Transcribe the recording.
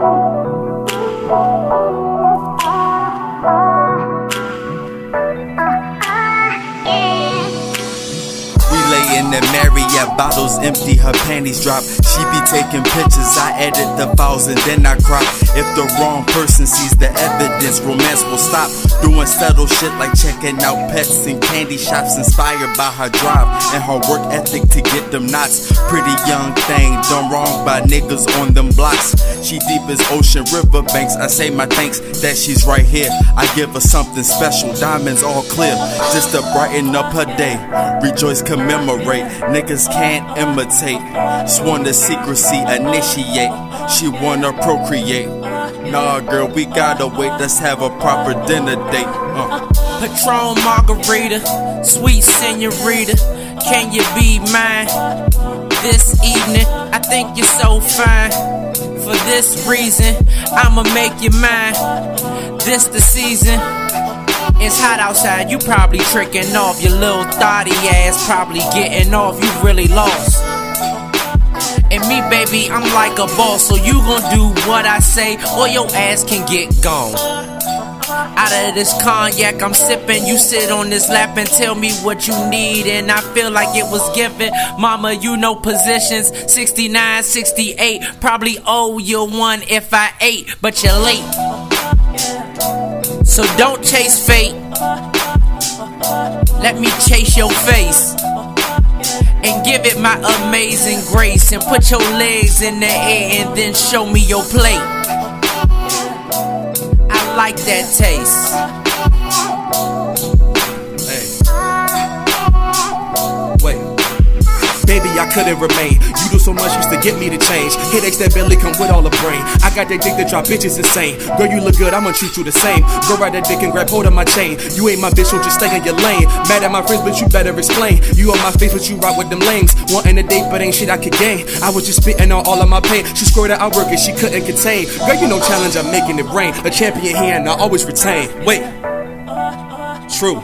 Thank you. Marriott bottles empty, her panties drop. She be taking pictures, I edit the files and then I crop. If the wrong person sees the evidence, romance will stop. Doing subtle shit like checking out pets and candy shops, inspired by her drive and her work ethic to get them knots. Pretty young thing, done wrong by niggas on them blocks. She deep as ocean riverbanks. I say my thanks that she's right here. I give her something special, diamonds all clear, just to brighten up her day. Rejoice, commemorate. Niggas can't imitate. Sworn to secrecy, initiate. She wanna procreate. Nah, girl, we gotta wait. Let's have a proper dinner date. Uh. Patron Margarita, sweet senorita, can you be mine this evening? I think you're so fine. For this reason, I'ma make you mine. This the season. It's hot outside, you probably tricking off. Your little thotty ass probably getting off. You really lost. And me, baby, I'm like a boss, so you gon' do what I say, or your ass can get gone. Out of this cognac I'm sipping, you sit on this lap and tell me what you need, and I feel like it was given. Mama, you know positions 69, 68. Probably owe you one if I ate, but you're late. So don't chase fate. Let me chase your face and give it my amazing grace and put your legs in the air and then show me your plate. I like that taste. Couldn't remain. You do so much used to get me to change. Headaches that barely come with all the brain. I got that dick that drop bitches insane. Girl, you look good, I'ma treat you the same. Go ride that dick and grab hold of my chain. You ain't my bitch, so just stay in your lane. Mad at my friends, but you better explain. You on my face, but you rock with them lames. Wanting a date, but ain't shit I could gain. I was just spitting on all of my pain. She squirted out work and she couldn't contain. Girl, you know challenge, I'm making it rain. A champion here and I always retain. Wait. True.